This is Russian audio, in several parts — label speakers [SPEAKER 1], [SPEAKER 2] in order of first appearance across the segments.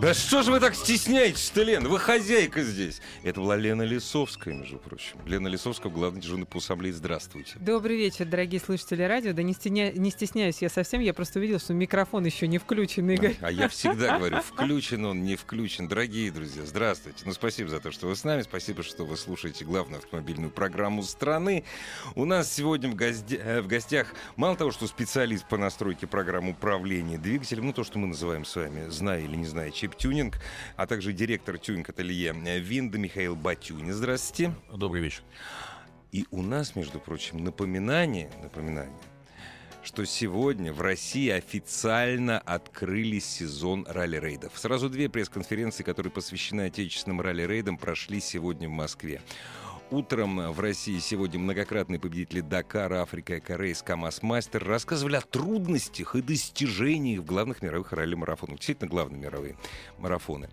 [SPEAKER 1] Да что же вы так стесняетесь-то, Лена? Вы хозяйка здесь. Это была Лена Лисовская, между прочим. Лена Лисовская, главный дежурный по ассамблее. Здравствуйте.
[SPEAKER 2] Добрый вечер, дорогие слушатели радио. Да не, стесня... не стесняюсь я совсем, я просто увидел, что микрофон еще не включен, Игорь.
[SPEAKER 1] А, а я всегда говорю, включен он, не включен. Дорогие друзья, здравствуйте. Ну, спасибо за то, что вы с нами. Спасибо, что вы слушаете главную автомобильную программу страны. У нас сегодня в, гости... Э, в гостях мало того, что специалист по настройке программ управления двигателем, ну, то, что мы называем с вами, зная или не зная, чип-тюнинг, а также директор тюнинг-ателье Винда Михаил Батюнин. Здравствуйте.
[SPEAKER 3] Добрый вечер.
[SPEAKER 1] И у нас, между прочим, напоминание, напоминание, что сегодня в России официально открыли сезон ралли-рейдов. Сразу две пресс-конференции, которые посвящены отечественным ралли-рейдам, прошли сегодня в Москве. Утром в России сегодня многократные победители Дакара, Африка и Корейс КамАЗ Мастер рассказывали о трудностях и достижениях в главных мировых ралли-марафонах. Действительно, главные мировые марафоны.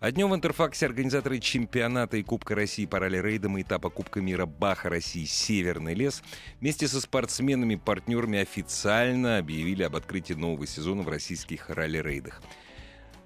[SPEAKER 1] А днем в Интерфаксе организаторы чемпионата и Кубка России по ралли-рейдам и этапа Кубка мира Баха России «Северный лес» вместе со спортсменами-партнерами официально объявили об открытии нового сезона в российских ралли-рейдах.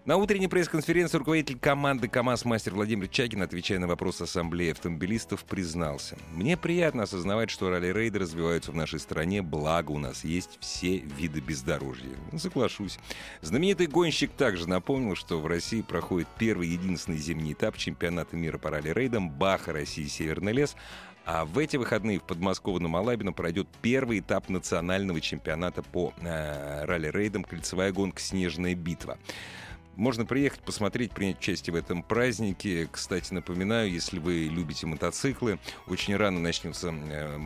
[SPEAKER 1] На утренней пресс-конференции руководитель команды КАМАЗ-мастер Владимир Чагин, отвечая на вопрос Ассамблеи автомобилистов, признался. «Мне приятно осознавать, что ралли-рейды развиваются в нашей стране, благо у нас есть все виды бездорожья». Соглашусь. Знаменитый гонщик также напомнил, что в России проходит первый единственный зимний этап чемпионата мира по ралли-рейдам «Баха России Северный лес», а в эти выходные в подмосковном Алабино пройдет первый этап национального чемпионата по э, ралли-рейдам «Кольцевая гонка «Снежная битва». Можно приехать, посмотреть, принять участие в этом празднике. Кстати, напоминаю, если вы любите мотоциклы, очень рано начнется э,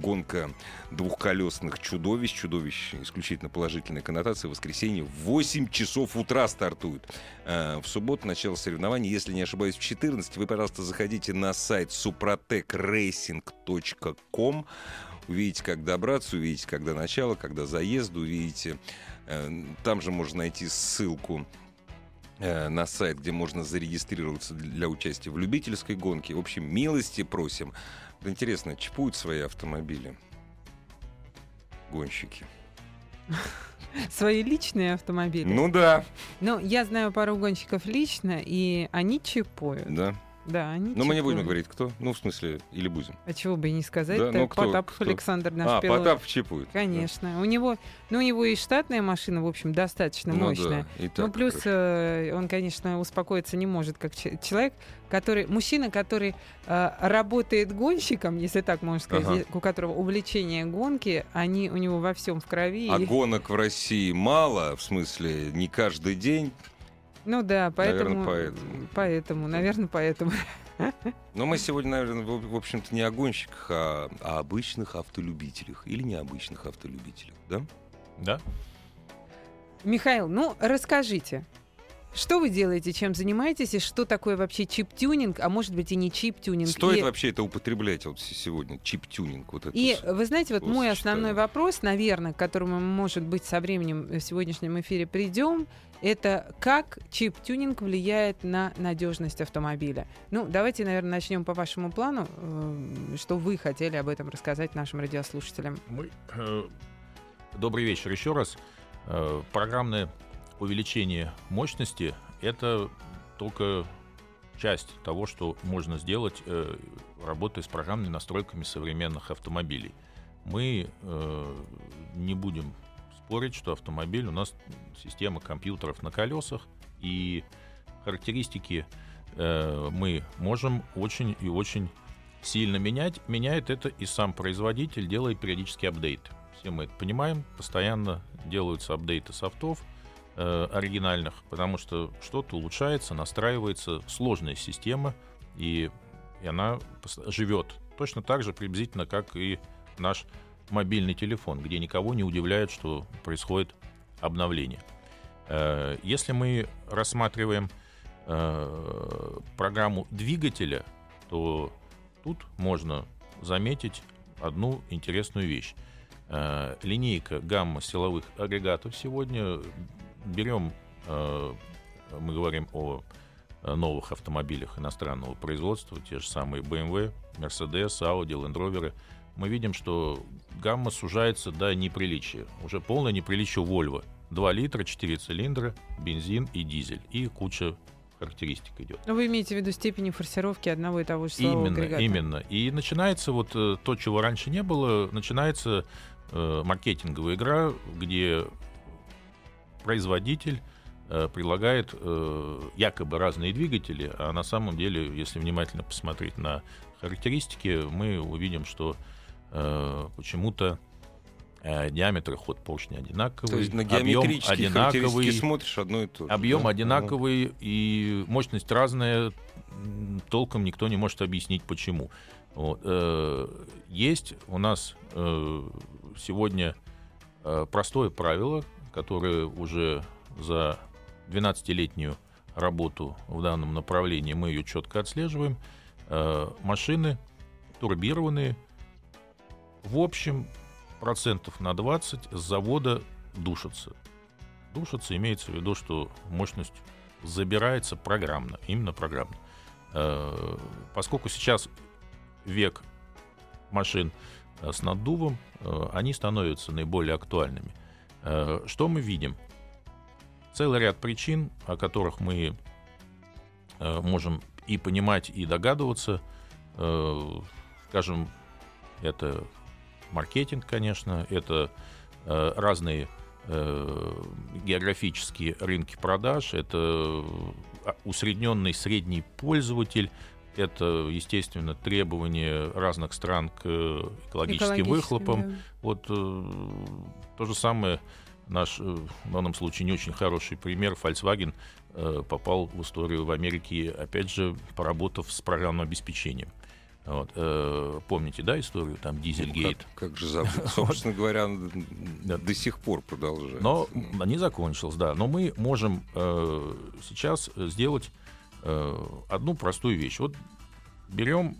[SPEAKER 1] гонка двухколесных чудовищ. Чудовищ исключительно положительной коннотации. В воскресенье в 8 часов утра стартует. Э, в субботу начало соревнований. Если не ошибаюсь, в 14. Вы, пожалуйста, заходите на сайт suprotekracing.com увидите, как добраться, увидите, когда начало, когда заезд, увидите. Э, там же можно найти ссылку на сайт, где можно зарегистрироваться для участия в любительской гонке. В общем, милости просим. Интересно, чипуют свои автомобили гонщики?
[SPEAKER 2] Свои личные автомобили?
[SPEAKER 1] Ну да.
[SPEAKER 2] Ну, я знаю пару гонщиков лично, и они чипуют.
[SPEAKER 1] Да.
[SPEAKER 2] Да, они
[SPEAKER 1] Но мы не будем говорить, кто. Ну, в смысле, или будем.
[SPEAKER 2] А чего бы и не сказать.
[SPEAKER 1] Да, ну, кто,
[SPEAKER 2] Потапов
[SPEAKER 1] кто?
[SPEAKER 2] Александр наш
[SPEAKER 1] а,
[SPEAKER 2] пилот.
[SPEAKER 1] Потапов чипует.
[SPEAKER 2] Конечно. Да. У него, ну, у него и штатная машина, в общем, достаточно
[SPEAKER 1] ну,
[SPEAKER 2] мощная.
[SPEAKER 1] Да, и так,
[SPEAKER 2] ну, плюс э, он, конечно, успокоиться не может, как человек, который, мужчина, который э, работает гонщиком, если так можно сказать,
[SPEAKER 1] Ага.
[SPEAKER 2] у которого увлечение гонки, они у него во всем в крови.
[SPEAKER 1] А
[SPEAKER 2] И-
[SPEAKER 1] гонок в России мало, в смысле, не каждый день.
[SPEAKER 2] Ну да, поэтому,
[SPEAKER 1] Наверно, поэтому.
[SPEAKER 2] поэтому, наверное, поэтому.
[SPEAKER 1] Но мы сегодня, наверное, в, в общем-то, не о гонщиках, а о обычных автолюбителях. Или необычных автолюбителях, да?
[SPEAKER 3] Да?
[SPEAKER 2] Михаил, ну расскажите, что вы делаете, чем занимаетесь, и что такое вообще чип-тюнинг, а может быть и не чип-тюнинг?
[SPEAKER 1] Стоит
[SPEAKER 2] и...
[SPEAKER 1] вообще это употреблять вот сегодня, чип-тюнинг. Вот
[SPEAKER 2] И
[SPEAKER 1] с-
[SPEAKER 2] вы знаете, вот мой
[SPEAKER 1] сочетание.
[SPEAKER 2] основной вопрос, наверное, к которому мы, может быть, со временем в сегодняшнем эфире придем, это как чип-тюнинг влияет на надежность автомобиля. Ну, давайте, наверное, начнем по вашему плану, э, что вы хотели об этом рассказать нашим радиослушателям.
[SPEAKER 3] Мы, э, добрый вечер еще раз. Э, программное увеличение мощности — это только часть того, что можно сделать, э, работая с программными настройками современных автомобилей. Мы э, не будем спорить, что автомобиль у нас система компьютеров на колесах, и характеристики э, мы можем очень и очень сильно менять. Меняет это и сам производитель, делает периодически апдейты. Все мы это понимаем, постоянно делаются апдейты софтов э, оригинальных, потому что что-то улучшается, настраивается, сложная система, и, и она живет точно так же приблизительно, как и наш мобильный телефон, где никого не удивляет, что происходит обновление. Э, Если мы рассматриваем э, программу двигателя, то тут можно заметить одну интересную вещь. Э, Линейка гамма силовых агрегатов сегодня берем, э, мы говорим о э, новых автомобилях иностранного производства, те же самые BMW, Mercedes, Audi, Land Rover, мы видим, что гамма сужается до неприличия. Уже полное неприличие у Volvo. 2 литра, 4 цилиндра, бензин и дизель. И куча характеристик идет.
[SPEAKER 2] Ну, вы имеете в виду степени форсировки одного и того же силового
[SPEAKER 3] Именно,
[SPEAKER 2] агрегата?
[SPEAKER 3] именно. И начинается вот э, то, чего раньше не было, начинается э, маркетинговая игра, где производитель э, предлагает э, якобы разные двигатели, а на самом деле, если внимательно посмотреть на характеристики, мы увидим, что э, почему-то э, диаметр ход поршня одинаковый,
[SPEAKER 1] То есть на
[SPEAKER 3] объем одинаковый,
[SPEAKER 1] смотришь одно и то же.
[SPEAKER 3] Объем
[SPEAKER 1] да?
[SPEAKER 3] одинаковый и мощность разная. Толком никто не может объяснить, почему. Вот. э, Есть у нас э, сегодня простое правило, которое уже за 12-летнюю работу в данном направлении мы ее четко отслеживаем. Э, Машины турбированные, в общем, процентов на 20 с завода душатся. Душатся имеется в виду, что мощность забирается программно, именно программно. Э, Поскольку сейчас век машин э, с наддувом, они становятся наиболее актуальными. Э, Что мы видим? Целый ряд причин, о которых мы э, можем и понимать, и догадываться. Э, Скажем, это маркетинг, конечно, это разные географические рынки продаж, это усредненный средний пользователь, это, естественно, требования разных стран к э, экологическим
[SPEAKER 2] Экологическим,
[SPEAKER 3] выхлопам.
[SPEAKER 2] да.
[SPEAKER 3] Вот э, то же самое наш, э, в данном случае, не очень хороший пример. Volkswagen э, попал в историю в Америке, опять же, поработав с программным обеспечением. Вот, э, помните, да, историю, там,
[SPEAKER 1] Ну,
[SPEAKER 3] Дизельгейт?
[SPEAKER 1] Как, как же забыть? Собственно говоря, до сих пор продолжается.
[SPEAKER 3] Но не закончилось, да. Но мы можем э, сейчас сделать э, одну простую вещь. Вот берем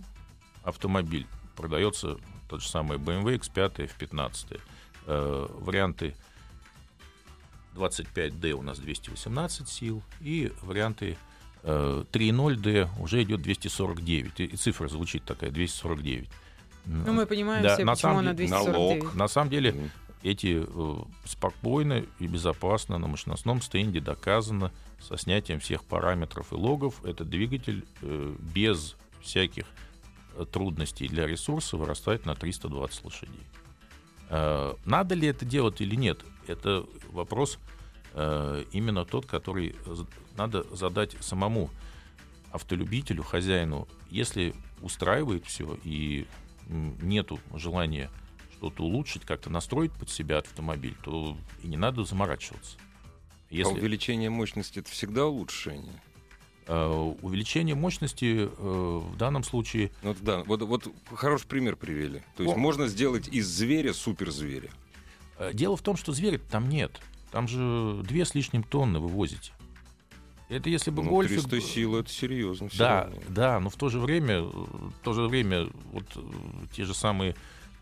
[SPEAKER 3] автомобиль, продается тот же самый BMW X5, F15. Э, варианты 25D у нас 218 сил, и варианты э, 3.0D уже идет 249. И, и цифра звучит такая, 249.
[SPEAKER 2] Ну, мы понимаем
[SPEAKER 3] Да,
[SPEAKER 2] все,
[SPEAKER 3] на
[SPEAKER 2] почему
[SPEAKER 3] самом
[SPEAKER 2] она
[SPEAKER 3] деле
[SPEAKER 2] 249.
[SPEAKER 1] налог.
[SPEAKER 3] На самом деле. Эти э, спокойно и безопасно на мощностном стенде доказано со снятием всех параметров и логов. Этот двигатель э, без всяких э, трудностей для ресурса вырастает на 320 лошадей. Надо ли это делать или нет? Это вопрос именно тот, который надо задать самому автолюбителю, хозяину. Если устраивает все и нету желания что-то улучшить, как-то настроить под себя автомобиль, то и не надо заморачиваться.
[SPEAKER 1] А
[SPEAKER 3] Если
[SPEAKER 1] увеличение мощности это всегда улучшение.
[SPEAKER 3] э, увеличение мощности э, в данном случае
[SPEAKER 1] Ну, Вот, да, вот, вот хороший пример привели. То есть
[SPEAKER 3] О.
[SPEAKER 1] можно сделать из зверя суперзверя.
[SPEAKER 3] э, дело в том, что зверя там нет. Там же две с лишним тонны вы возите. Это если бы
[SPEAKER 1] Ну,
[SPEAKER 3] гольфик...
[SPEAKER 1] 300 сил это серьезно.
[SPEAKER 3] Да,
[SPEAKER 1] равно.
[SPEAKER 3] да, но в то же время, в то же время вот те же самые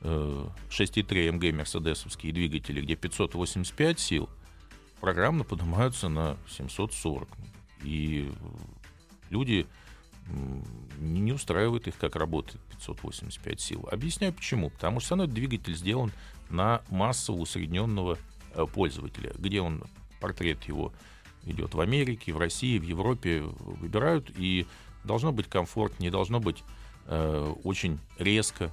[SPEAKER 3] 6.3 МГ мерседесовские двигатели, где 585 сил, программно поднимаются на 740. И э, люди не устраивает их, как работает 585 сил. Объясняю почему. Потому что этот двигатель сделан на массово усредненного э, пользователя, где он, портрет его идет в Америке, в России, в Европе, выбирают, и должно быть комфортнее, должно быть э, очень резко.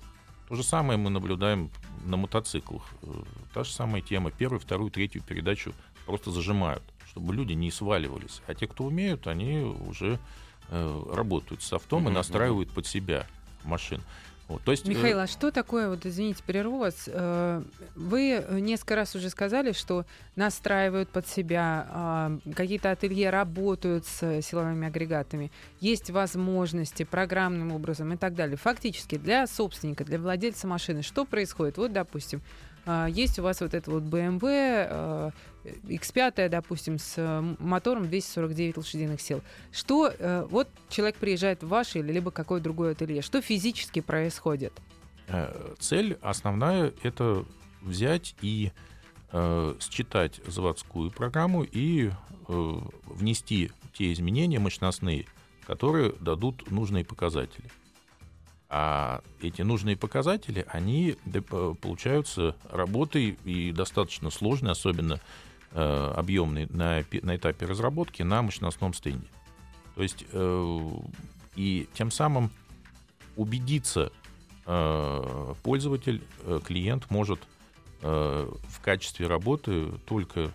[SPEAKER 3] То же самое мы наблюдаем на мотоциклах. Э, Та же самая тема. Первую, вторую, третью передачу просто зажимают, чтобы люди не сваливались. А те, кто умеют, они уже э, работают с автом и
[SPEAKER 1] Мгм,
[SPEAKER 3] настраивают под себя машин. Вот, то есть, э,
[SPEAKER 2] Михаил, а что такое, вот извините, перерву вас, э, вы несколько раз уже сказали, что настраивают под себя, а, какие-то ателье работают с силовыми агрегатами, есть возможности программным образом и так далее. Фактически для собственника, для владельца машины, что происходит? Вот, допустим, есть у вас вот это вот BMW а, X5, допустим, с э, мотором 249 лошадиных сил. Что э, вот человек приезжает в ваше или либо какое другое ателье, что физически происходит?
[SPEAKER 3] Э, цель основная — это взять и э, считать заводскую программу и э, внести те изменения мощностные, которые дадут нужные показатели. А эти нужные показатели, они получаются работой и достаточно сложной, особенно э, объемной на, на этапе разработки на мощностном стенде. То есть э, и тем самым убедиться э, пользователь, э, клиент может э, в качестве работы только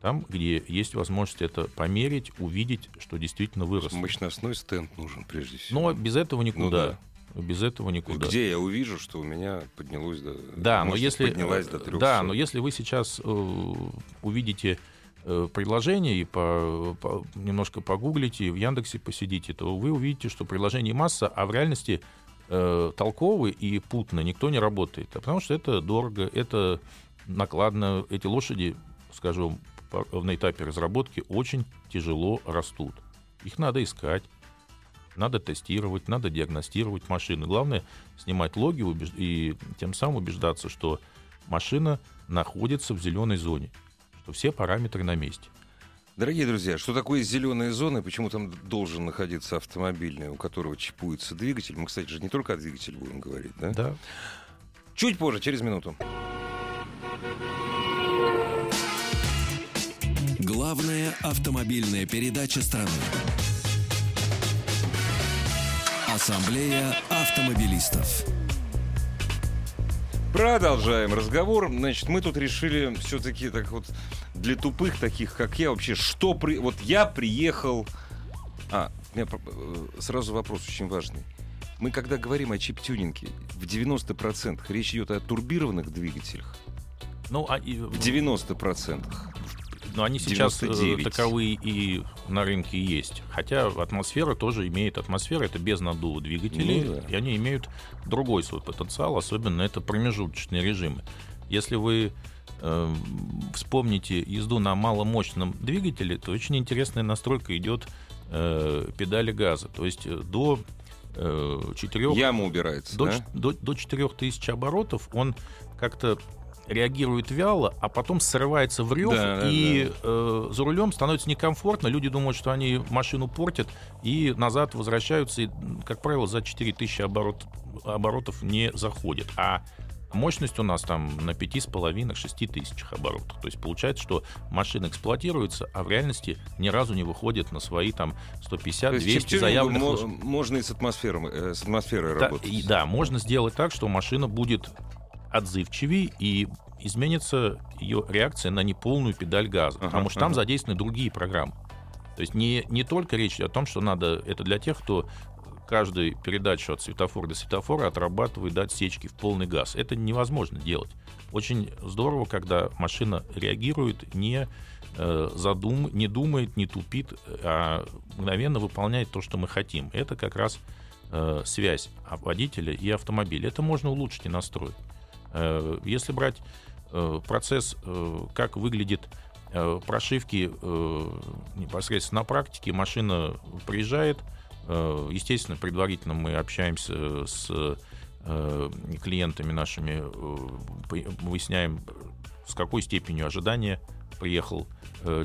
[SPEAKER 3] там, где есть возможность это померить, увидеть, что действительно выросло.
[SPEAKER 1] Мощностной стенд нужен прежде всего.
[SPEAKER 3] Но без этого никуда. Ну, да. Без этого никуда.
[SPEAKER 1] Где я увижу, что у меня поднялось до...
[SPEAKER 3] Да, но если...
[SPEAKER 1] Поднялась до 300.
[SPEAKER 3] Да, но если вы сейчас э, увидите э, приложение и по, по, немножко погуглите, в Яндексе посидите, то вы увидите, что приложений масса, а в реальности э, толковый и путно никто не работает. А потому что это дорого, это накладно. Эти лошади, скажу, на этапе разработки очень тяжело растут. Их надо искать надо тестировать, надо диагностировать машины. Главное снимать логи и тем самым убеждаться, что машина находится в зеленой зоне, что все параметры на месте.
[SPEAKER 1] Дорогие друзья, что такое зеленая зона и почему там должен находиться автомобильный, у которого чипуется двигатель? Мы, кстати же, не только о двигателе будем говорить, да?
[SPEAKER 3] Да.
[SPEAKER 1] Чуть позже, через минуту.
[SPEAKER 4] Главная автомобильная передача страны. Ассамблея автомобилистов.
[SPEAKER 1] Продолжаем разговор. Значит, мы тут решили все-таки так вот для тупых таких, как я, вообще, что при... Вот я приехал... А, у меня э, сразу вопрос очень важный. Мы, когда говорим о чип-тюнинге, в 90% речь идет о турбированных двигателях.
[SPEAKER 3] Ну, а...
[SPEAKER 1] В 90%.
[SPEAKER 3] Но они сейчас 99. Э, таковые и на рынке есть. Хотя атмосфера тоже имеет атмосфера, это без наддува двигателей, ну, да. и они имеют другой свой потенциал, особенно это промежуточные режимы. Если вы э, вспомните езду на маломощном двигателе, то очень интересная настройка идет э, педали газа. То есть э, до
[SPEAKER 1] э, 4... Яма убирается,
[SPEAKER 3] до,
[SPEAKER 1] да?
[SPEAKER 3] до, до 4000 оборотов он как-то реагирует вяло, а потом срывается в рев, да, и да. Э, за рулем становится некомфортно. Люди думают, что они машину портят, и назад возвращаются, и, как правило, за 4000 оборот, оборотов не заходят. А мощность у нас там на 5,5-6 тысячах оборотов. То есть получается, что машина эксплуатируется, а в реальности ни разу не выходит на свои там 150-200 заявленных...
[SPEAKER 1] Можно и с атмосферой, э, с атмосферой
[SPEAKER 3] да,
[SPEAKER 1] работать.
[SPEAKER 3] И, да, можно сделать так, что машина будет отзывчивее и изменится ее реакция на неполную педаль газа, ага, потому что ага. там задействованы другие программы. То есть не, не только речь о том, что надо, это для тех, кто каждую передачу от светофора до светофора отрабатывает отсечки в полный газ. Это невозможно делать. Очень здорово, когда машина реагирует, не, э, задум, не думает, не тупит, а мгновенно выполняет то, что мы хотим. Это как раз э, связь водителя и автомобиля. Это можно улучшить и настроить. Э, если брать э, процесс, э, как выглядит прошивки непосредственно на практике, машина приезжает, естественно, предварительно мы общаемся с клиентами нашими, выясняем, с какой степенью ожидания приехал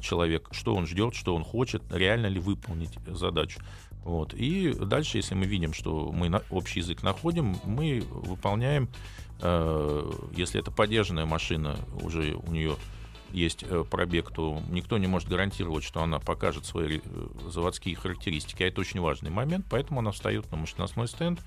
[SPEAKER 3] человек, что он ждет, что он хочет, реально ли выполнить задачу. Вот. И дальше, если мы видим, что мы общий язык находим, мы выполняем если это поддержанная машина, уже у нее есть э, пробег, то никто не может гарантировать, что она покажет свои э, заводские характеристики. А это очень важный момент, поэтому она встает на мощностной стенд.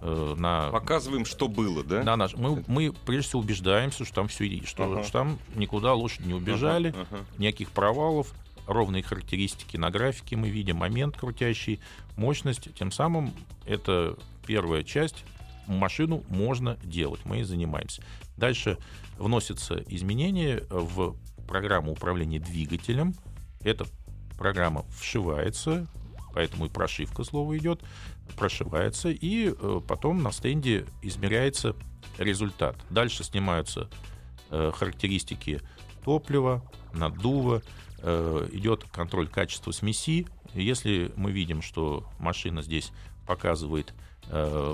[SPEAKER 3] На...
[SPEAKER 1] Показываем, что было, да?
[SPEAKER 3] На наш... мы, мы прежде всего убеждаемся, что там все что, ага. что там никуда лошади не убежали, ага, ага. никаких провалов, ровные характеристики на графике мы видим, момент крутящий, мощность. Тем самым это первая часть машину можно делать, мы и занимаемся. Дальше вносятся изменения в программу управления двигателем. Эта программа вшивается, поэтому и прошивка слова идет, прошивается, и э, потом на стенде измеряется результат. Дальше снимаются э, характеристики топлива, наддува, э, идет контроль качества смеси. Если мы видим, что машина здесь показывает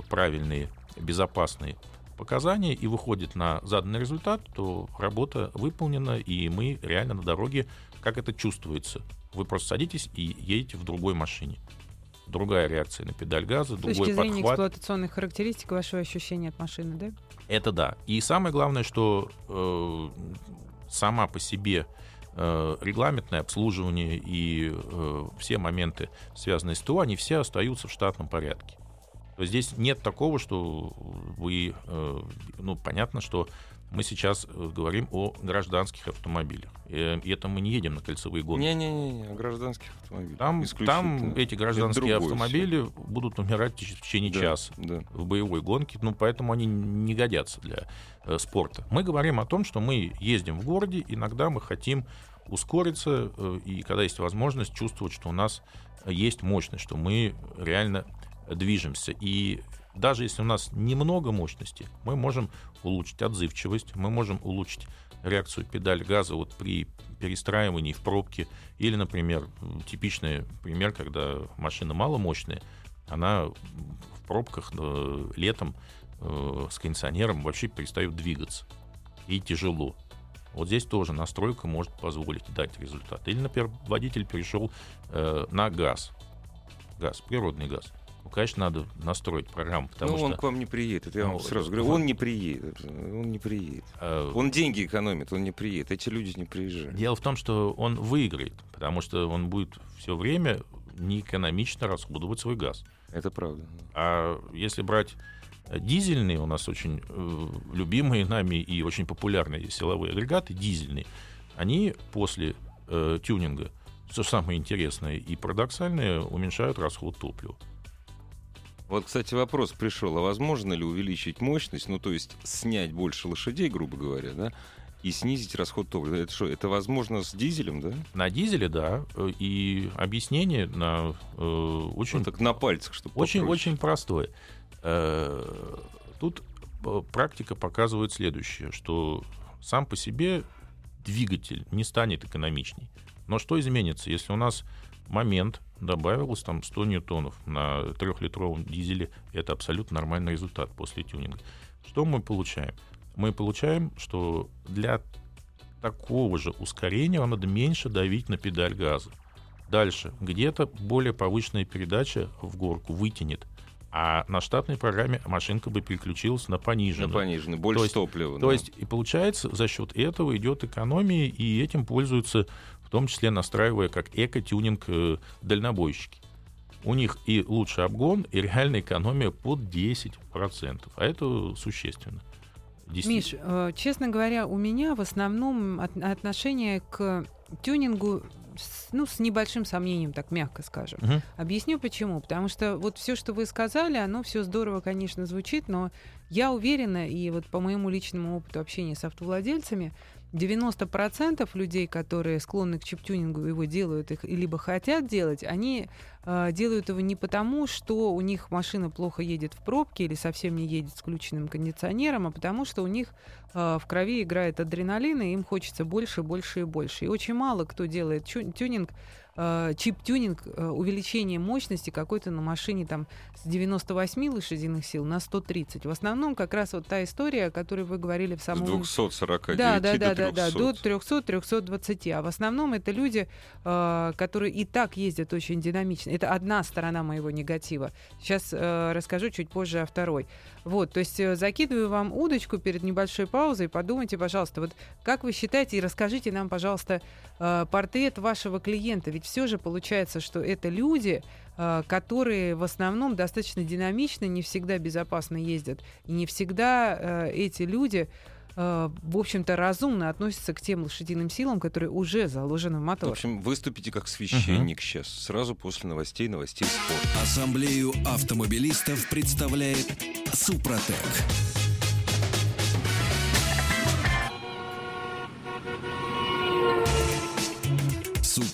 [SPEAKER 3] правильные, безопасные показания и выходит на заданный результат, то работа выполнена, и мы реально на дороге, как это чувствуется. Вы просто садитесь и едете в другой машине. Другая реакция на педаль газа,
[SPEAKER 2] С
[SPEAKER 3] другой
[SPEAKER 2] точки зрения
[SPEAKER 3] подхват.
[SPEAKER 2] эксплуатационных характеристик, ваши ощущения от машины, да?
[SPEAKER 3] Это да. И самое главное, что э, сама по себе э, регламентное обслуживание и э, все моменты, связанные с ТО, они все остаются в штатном порядке. То здесь нет такого, что вы, э, ну, понятно, что мы сейчас э, говорим о гражданских автомобилях. Э, И это мы не едем на кольцевые гонки.
[SPEAKER 1] Не-не-не, о гражданских автомобилях.
[SPEAKER 3] Там, там эти гражданские автомобили будут умирать в течение
[SPEAKER 1] Да,
[SPEAKER 3] часа
[SPEAKER 1] Да.
[SPEAKER 3] в боевой гонке, ну, поэтому они не годятся для э, спорта. Мы говорим о том, что мы ездим в городе, иногда мы хотим ускориться, э, и когда есть возможность, чувствовать, что у нас есть мощность, что мы реально движемся. И даже если у нас немного мощности, мы можем улучшить отзывчивость, мы можем улучшить реакцию педаль газа вот при перестраивании в пробке. Или, например, типичный пример, когда машина маломощная, она в пробках э, летом э, с кондиционером вообще перестает двигаться. И тяжело. Вот здесь тоже настройка может позволить дать результат. Или, например, водитель перешел э, на газ. Газ, природный газ. Ну, конечно, надо настроить программу, потому
[SPEAKER 1] ну,
[SPEAKER 3] что...
[SPEAKER 1] он к вам не приедет, это я вам
[SPEAKER 3] Ну,
[SPEAKER 1] сразу говорю. Он не приедет. Он не приедет.
[SPEAKER 3] э,
[SPEAKER 1] Он деньги экономит, он не приедет. Эти люди не приезжают.
[SPEAKER 3] Дело в том, что он выиграет, потому что он будет все время неэкономично расходовать свой газ.
[SPEAKER 1] Это правда.
[SPEAKER 3] А если брать дизельные, у нас очень э, любимые нами и очень популярные силовые агрегаты, дизельные, они после э, тюнинга, что самое интересное и парадоксальное, уменьшают расход топлива.
[SPEAKER 1] Вот, кстати, вопрос пришел, а возможно ли увеличить мощность, ну, то есть снять больше лошадей, грубо говоря, да, и снизить расход топлива? Это что, это возможно с дизелем, да?
[SPEAKER 3] На дизеле, да, э, и объяснение на э, очень
[SPEAKER 1] Вот так на пальцах, чтобы
[SPEAKER 3] Очень,
[SPEAKER 1] попроще.
[SPEAKER 3] очень простое. Э, Тут э, практика показывает следующее, что сам по себе двигатель не станет экономичней. Но что изменится, если у нас момент добавилось там 100 ньютонов на трехлитровом дизеле, это абсолютно нормальный результат после тюнинга. Что мы получаем? Мы получаем, что для такого же ускорения вам надо меньше давить на педаль газа. Дальше. Где-то более повышенная передача в горку вытянет. А на штатной программе машинка бы переключилась на
[SPEAKER 1] На
[SPEAKER 3] пониженную.
[SPEAKER 1] больше
[SPEAKER 3] То есть-
[SPEAKER 1] топлива.
[SPEAKER 3] То
[SPEAKER 1] да.
[SPEAKER 3] есть и получается за счет этого идет экономия, и этим пользуются в том числе настраивая как эко-тюнинг э, дальнобойщики. У них и лучший обгон, и реальная экономия под 10%. А это существенно.
[SPEAKER 2] Миш, э, честно говоря, у меня в основном от- отношение к тюнингу с, ну, с небольшим сомнением, так мягко скажем.
[SPEAKER 3] Мгм.
[SPEAKER 2] Объясню почему. Потому что вот все, что вы сказали, оно все здорово, конечно, звучит, но я уверена, и вот по моему личному опыту общения с автовладельцами, 90% людей, которые склонны к чип-тюнингу, его делают их, либо хотят делать, они э, делают его не потому, что у них машина плохо едет в пробке или совсем не едет с включенным кондиционером, а потому что у них э, в крови играет адреналин, и им хочется больше, больше и больше. И очень мало кто делает тюнинг, э, чип-тюнинг, э, увеличение мощности какой-то на машине там с 98 лошадиных сил на 130. В основном как раз вот та история, о которой вы говорили в
[SPEAKER 1] С
[SPEAKER 2] самом
[SPEAKER 1] 249
[SPEAKER 2] да, да,
[SPEAKER 1] до
[SPEAKER 2] да, да, да,
[SPEAKER 1] 300.
[SPEAKER 2] до 300-320. А в основном это люди, э, которые и так ездят очень динамично. Это одна сторона моего негатива. Сейчас э, расскажу чуть позже о второй. Вот, то есть э, закидываю вам удочку перед небольшой паузой. Подумайте, пожалуйста, вот как вы считаете, и расскажите нам, пожалуйста, э, портрет вашего клиента. Ведь все же получается, что это люди, э, которые в основном достаточно динамично, не всегда безопасно ездят. И не всегда э, эти люди э, в общем-то, разумно относятся к тем лошадиным силам, которые уже заложены в
[SPEAKER 1] В
[SPEAKER 2] мотор.
[SPEAKER 1] общем, выступите как священник сейчас, сразу после новостей, новостей спорта.
[SPEAKER 4] Ассамблею автомобилистов представляет Супротек.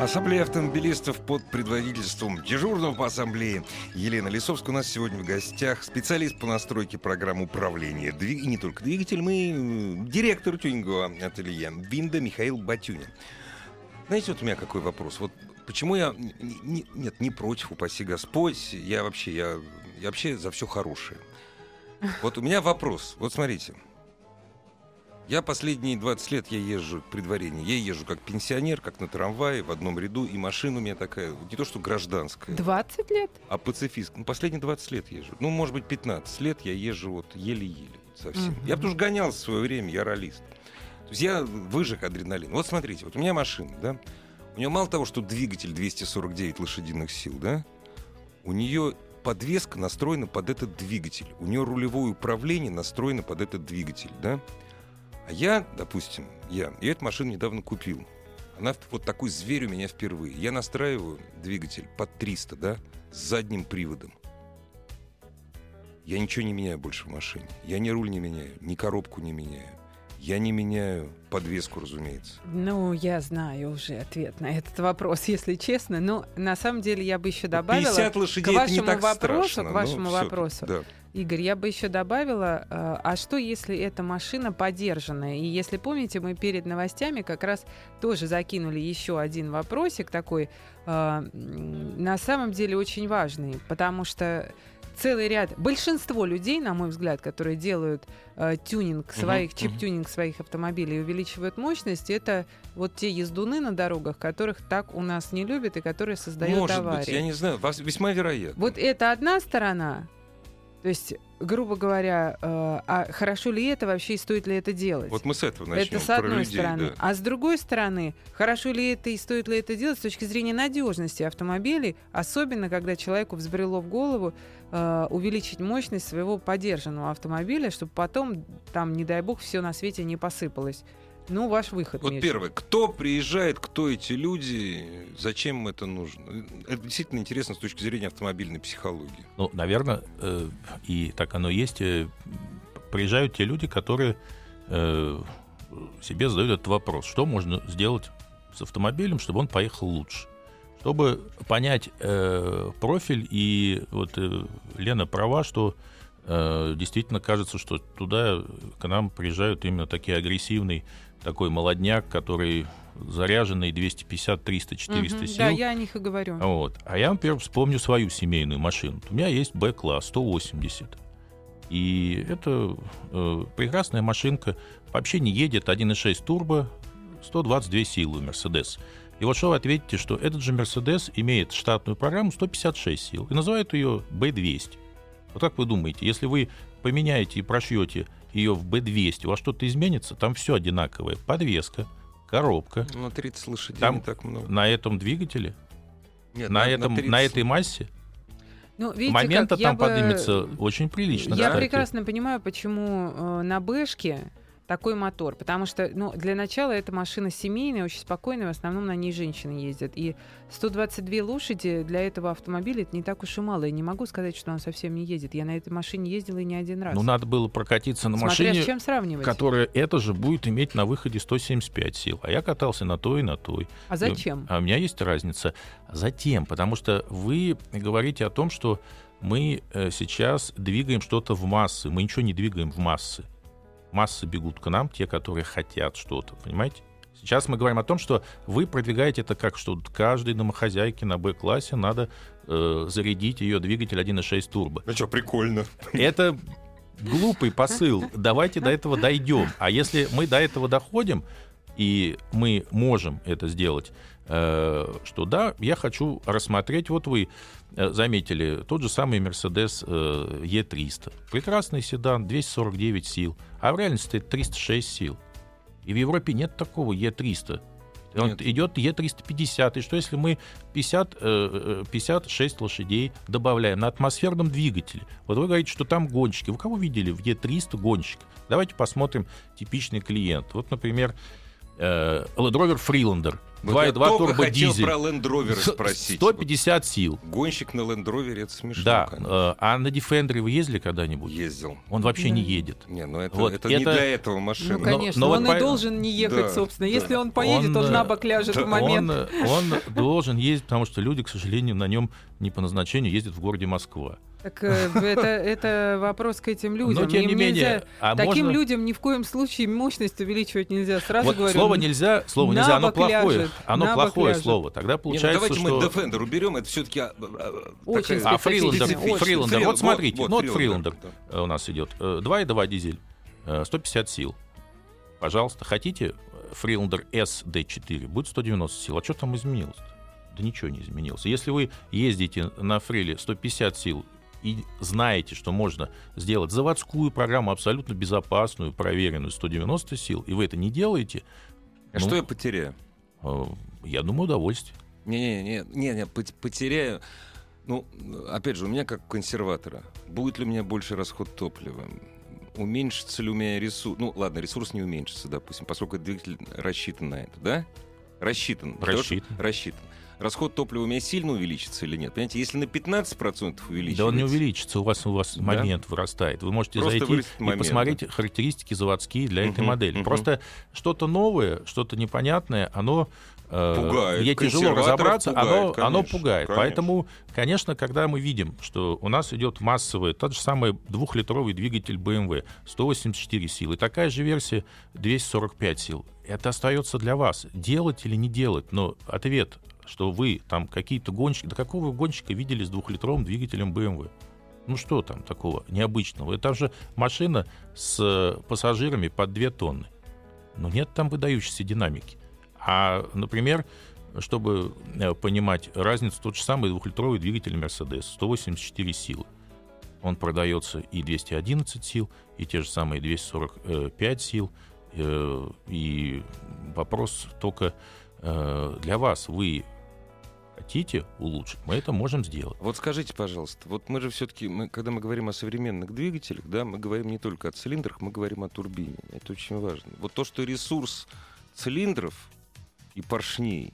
[SPEAKER 1] Ассамблея автомобилистов под предводительством дежурного по ассамблее Елены Лисовской. У нас сегодня в гостях специалист по настройке программ управления. Двиг... И не только двигатель, мы э, директор тюнингового ателье Винда Михаил Батюнин. Знаете, вот у меня какой вопрос? Вот почему я... не- не- нет, не против, упаси Господь. Я вообще, я, я вообще за все хорошее. Вот у меня вопрос. Вот смотрите. Я последние 20 лет я езжу при дворении. Я езжу как пенсионер, как на трамвае, в одном ряду, и машина у меня такая, не то что гражданская,
[SPEAKER 2] 20 лет?
[SPEAKER 1] а пацифист. Ну, последние 20 лет езжу. Ну, может быть, 15 лет я езжу вот еле-еле вот совсем.
[SPEAKER 2] Мгм.
[SPEAKER 1] Я потому что гонялся в свое время, я ролист. То есть я выжег адреналин. Вот смотрите, вот у меня машина, да, у нее мало того, что двигатель 249 лошадиных сил, да, у нее подвеска настроена под этот двигатель. У нее рулевое управление настроено под этот двигатель, да. А я, допустим, я, я эту машину недавно купил. Она вот такой зверь у меня впервые. Я настраиваю двигатель под 300, да, с задним приводом. Я ничего не меняю больше в машине. Я ни руль не меняю, ни коробку не меняю. Я не меняю подвеску, разумеется.
[SPEAKER 2] Ну, я знаю уже ответ на этот вопрос, если честно. Но на самом деле я бы еще добавила
[SPEAKER 1] 50 лошадей это не
[SPEAKER 2] вашему
[SPEAKER 1] так
[SPEAKER 2] вопросу,
[SPEAKER 1] страшно,
[SPEAKER 2] к вашему вопросу.
[SPEAKER 1] Да.
[SPEAKER 2] Игорь, я бы еще добавила, э, а что если эта машина подержанная? И если помните, мы перед новостями как раз тоже закинули еще один вопросик такой, э, на самом деле очень важный, потому что целый ряд, большинство людей, на мой взгляд, которые делают э, тюнинг своих,
[SPEAKER 1] мгм.
[SPEAKER 2] чип-тюнинг своих автомобилей и увеличивают мощность, это вот те ездуны на дорогах, которых так у нас не любят и которые создают
[SPEAKER 1] Может
[SPEAKER 2] аварии.
[SPEAKER 1] быть, я не знаю, весьма вероятно.
[SPEAKER 2] Вот это одна сторона. То есть, грубо говоря, э, а хорошо ли это вообще и стоит ли это делать?
[SPEAKER 1] Вот мы с этого начнем.
[SPEAKER 2] это с одной
[SPEAKER 1] людей,
[SPEAKER 2] стороны.
[SPEAKER 1] да.
[SPEAKER 2] А с другой стороны, хорошо ли это и стоит ли это делать с точки зрения надежности автомобилей, особенно когда человеку взбрело в голову э, увеличить мощность своего подержанного автомобиля, чтобы потом там, не дай бог, все на свете не посыпалось. Ну, ваш выход.
[SPEAKER 1] Вот
[SPEAKER 2] Миша.
[SPEAKER 1] первое, кто приезжает, кто эти люди, зачем им это нужно? Это действительно интересно с точки зрения автомобильной психологии.
[SPEAKER 3] Ну, наверное, э, и так оно есть. э, приезжают те люди, которые э, себе задают этот вопрос. Что можно сделать с автомобилем, чтобы он поехал лучше? Чтобы понять э, профиль, и вот э, Лена права, что э, действительно кажется, что туда к нам приезжают именно такие агрессивный такой молодняк, который заряженный 250, 300, 400
[SPEAKER 2] Мгм.
[SPEAKER 3] сил.
[SPEAKER 2] Да, я о них и говорю.
[SPEAKER 3] Вот. А я, например, вспомню свою семейную машину. У меня есть Б-класс 180. И это э, прекрасная машинка. Вообще не едет 1.6 турбо, 122 силы Мерседес. И вот что вы ответите, что этот же Мерседес имеет штатную программу 156 сил и называют ее B200. Вот как вы думаете, если вы поменяете и прошьете ее в B200, у вас что-то изменится? Там все одинаковое. Подвеска, коробка.
[SPEAKER 1] На 30 лошадей
[SPEAKER 3] Там
[SPEAKER 1] не так много.
[SPEAKER 3] На этом двигателе,
[SPEAKER 1] Нет,
[SPEAKER 3] на, этом,
[SPEAKER 1] 30.
[SPEAKER 3] на этой массе
[SPEAKER 2] Ну, видите,
[SPEAKER 3] момента
[SPEAKER 2] как, я
[SPEAKER 3] там
[SPEAKER 2] бы-
[SPEAKER 3] поднимется очень прилично.
[SPEAKER 2] Я
[SPEAKER 3] кстати.
[SPEAKER 2] прекрасно понимаю, почему э, на Бэшке такой мотор. Потому что, ну, для начала эта машина семейная, очень спокойная, в основном на ней женщины ездят. И 122 лошади для этого автомобиля это не так уж и мало. Я не могу сказать, что он совсем не едет. Я на этой машине ездила и не один раз.
[SPEAKER 3] Ну, надо было прокатиться на
[SPEAKER 2] Смотря
[SPEAKER 3] машине,
[SPEAKER 2] чем сравнивать.
[SPEAKER 3] которая это же будет иметь на выходе 175 сил. А я катался на той и на той.
[SPEAKER 2] А зачем?
[SPEAKER 3] А у меня есть разница. Затем, потому что вы говорите о том, что мы э, сейчас двигаем что-то в массы. Мы ничего не двигаем в массы. Массы бегут к нам, те, которые хотят что-то, понимаете? Сейчас мы говорим о том, что вы продвигаете это как, что каждой домохозяйке на Б-классе надо э, зарядить ее двигатель 1.6 турбо.
[SPEAKER 1] Ну что, прикольно.
[SPEAKER 3] Это глупый посыл. Давайте до этого дойдем. А если мы до этого доходим, и мы можем это сделать, э, что да, я хочу рассмотреть, вот вы заметили, тот же самый Mercedes э, E300. Прекрасный седан, 249 сил, а в реальности это 306 сил. И в Европе нет такого E300. Он
[SPEAKER 1] Нет.
[SPEAKER 3] идет Е350. И что если мы 50, э, э, 56 лошадей добавляем на атмосферном двигателе? Вот вы говорите, что там гонщики. Вы кого видели в Е300 гонщик? Давайте посмотрим типичный клиент. Вот, например, Э, Land Rover Freelander.
[SPEAKER 1] Вот я
[SPEAKER 3] 2.2
[SPEAKER 1] только
[SPEAKER 3] турбо
[SPEAKER 1] хотел
[SPEAKER 3] дизель.
[SPEAKER 1] про Land Rover спросить.
[SPEAKER 3] 150 сил.
[SPEAKER 1] Вот Гонщик на Land Rover, это смешно.
[SPEAKER 3] Да.
[SPEAKER 1] конечно.
[SPEAKER 3] э, А на Defender вы ездили когда-нибудь?
[SPEAKER 1] Ездил.
[SPEAKER 3] Он вообще не едет.
[SPEAKER 1] Не, ну это,
[SPEAKER 3] Вот
[SPEAKER 1] это, не
[SPEAKER 3] это-
[SPEAKER 1] для этого машина.
[SPEAKER 2] Ну,
[SPEAKER 3] Но-
[SPEAKER 2] конечно,
[SPEAKER 3] но вот
[SPEAKER 2] он
[SPEAKER 3] по-
[SPEAKER 2] и должен не ехать,
[SPEAKER 1] Да,
[SPEAKER 2] собственно.
[SPEAKER 1] да.
[SPEAKER 2] Если он поедет, он,
[SPEAKER 3] Он,
[SPEAKER 2] на
[SPEAKER 3] э,
[SPEAKER 2] бок ляжет
[SPEAKER 1] да,
[SPEAKER 2] в момент.
[SPEAKER 3] Он, э, он должен ездить, потому что люди, к сожалению, на нем не по назначению ездят в городе Москва.
[SPEAKER 2] Так э, это, это вопрос к этим людям.
[SPEAKER 3] Но тем
[SPEAKER 2] Им
[SPEAKER 3] не менее,
[SPEAKER 2] нельзя-
[SPEAKER 3] а
[SPEAKER 2] таким
[SPEAKER 3] можно-
[SPEAKER 2] людям ни в коем случае мощность увеличивать нельзя. Сразу
[SPEAKER 3] Вот
[SPEAKER 2] говорю.
[SPEAKER 3] слово нельзя, слово нельзя, оно плохое.
[SPEAKER 2] ляжет,
[SPEAKER 3] Оно плохое
[SPEAKER 2] ляжет.
[SPEAKER 3] слово. Тогда
[SPEAKER 1] Не, ну
[SPEAKER 3] получается,
[SPEAKER 1] давайте
[SPEAKER 3] что...
[SPEAKER 1] мы Defender уберем, это все-таки...
[SPEAKER 2] Очень
[SPEAKER 3] А Фриландер,
[SPEAKER 2] очень.
[SPEAKER 3] Фриландер, вот смотрите, ну вот Фриландер
[SPEAKER 1] да.
[SPEAKER 3] э, у нас идет. Э, 2,2 дизель, э, 150 сил. Пожалуйста, хотите Фриландер SD4, будет 190 сил. А что там изменилось? Да ничего не изменилось. Если вы ездите на Фриле 150 сил и знаете, что можно сделать заводскую программу абсолютно безопасную, проверенную 190 сил, и вы это не делаете,
[SPEAKER 1] А
[SPEAKER 3] Ну.
[SPEAKER 1] что я потеряю?
[SPEAKER 3] э, я думаю, удовольствие.
[SPEAKER 1] Не-не-не, не-не, пот- потеряю. Ну, опять же, у меня как консерватора. Будет ли у меня больше расход топлива? Уменьшится ли у меня ресурс? Ну, ладно, ресурс не уменьшится, допустим, поскольку двигатель рассчитан на это, да? Рассчитан.
[SPEAKER 3] Рассчитан.
[SPEAKER 1] Рассчитан. Расход топлива у меня сильно увеличится или нет? Понимаете, если на 15% увеличивается...
[SPEAKER 3] Да он не увеличится, у вас у вас
[SPEAKER 1] Да?
[SPEAKER 3] момент вырастает. Вы можете
[SPEAKER 1] Просто
[SPEAKER 3] зайти и
[SPEAKER 1] момент,
[SPEAKER 3] посмотреть характеристики заводские для этой
[SPEAKER 1] Мгм,
[SPEAKER 3] модели.
[SPEAKER 1] мгм.
[SPEAKER 3] Просто что-то новое, что-то непонятное, оно э,
[SPEAKER 1] Пугает.
[SPEAKER 3] Мне тяжело разобраться,
[SPEAKER 1] пугает,
[SPEAKER 3] оно, оно
[SPEAKER 1] конечно,
[SPEAKER 3] пугает.
[SPEAKER 1] конечно.
[SPEAKER 3] Поэтому, конечно, когда мы видим, что у нас идет массовый, тот же самый двухлитровый двигатель BMW, 184 силы, такая же версия 245 сил, это остается для вас. Делать или не делать? Но ответ, что вы там какие-то гонщики, да какого вы гонщика видели с двухлитровым двигателем BMW? Ну что там такого необычного? Это же машина с э, пассажирами под 2 тонны. Но нет там выдающейся динамики. А, например, чтобы э, понимать разницу, тот же самый двухлитровый двигатель Mercedes, 184 силы. Он продается и 211 сил, и те же самые 245 сил. Э, И вопрос только для вас. Вы хотите улучшить, мы это можем сделать.
[SPEAKER 1] Вот скажите, пожалуйста, вот мы же все-таки, мы, когда мы говорим о современных двигателях, да, мы говорим не только о цилиндрах, мы говорим о турбине. Это очень важно. Вот то, что ресурс цилиндров и поршней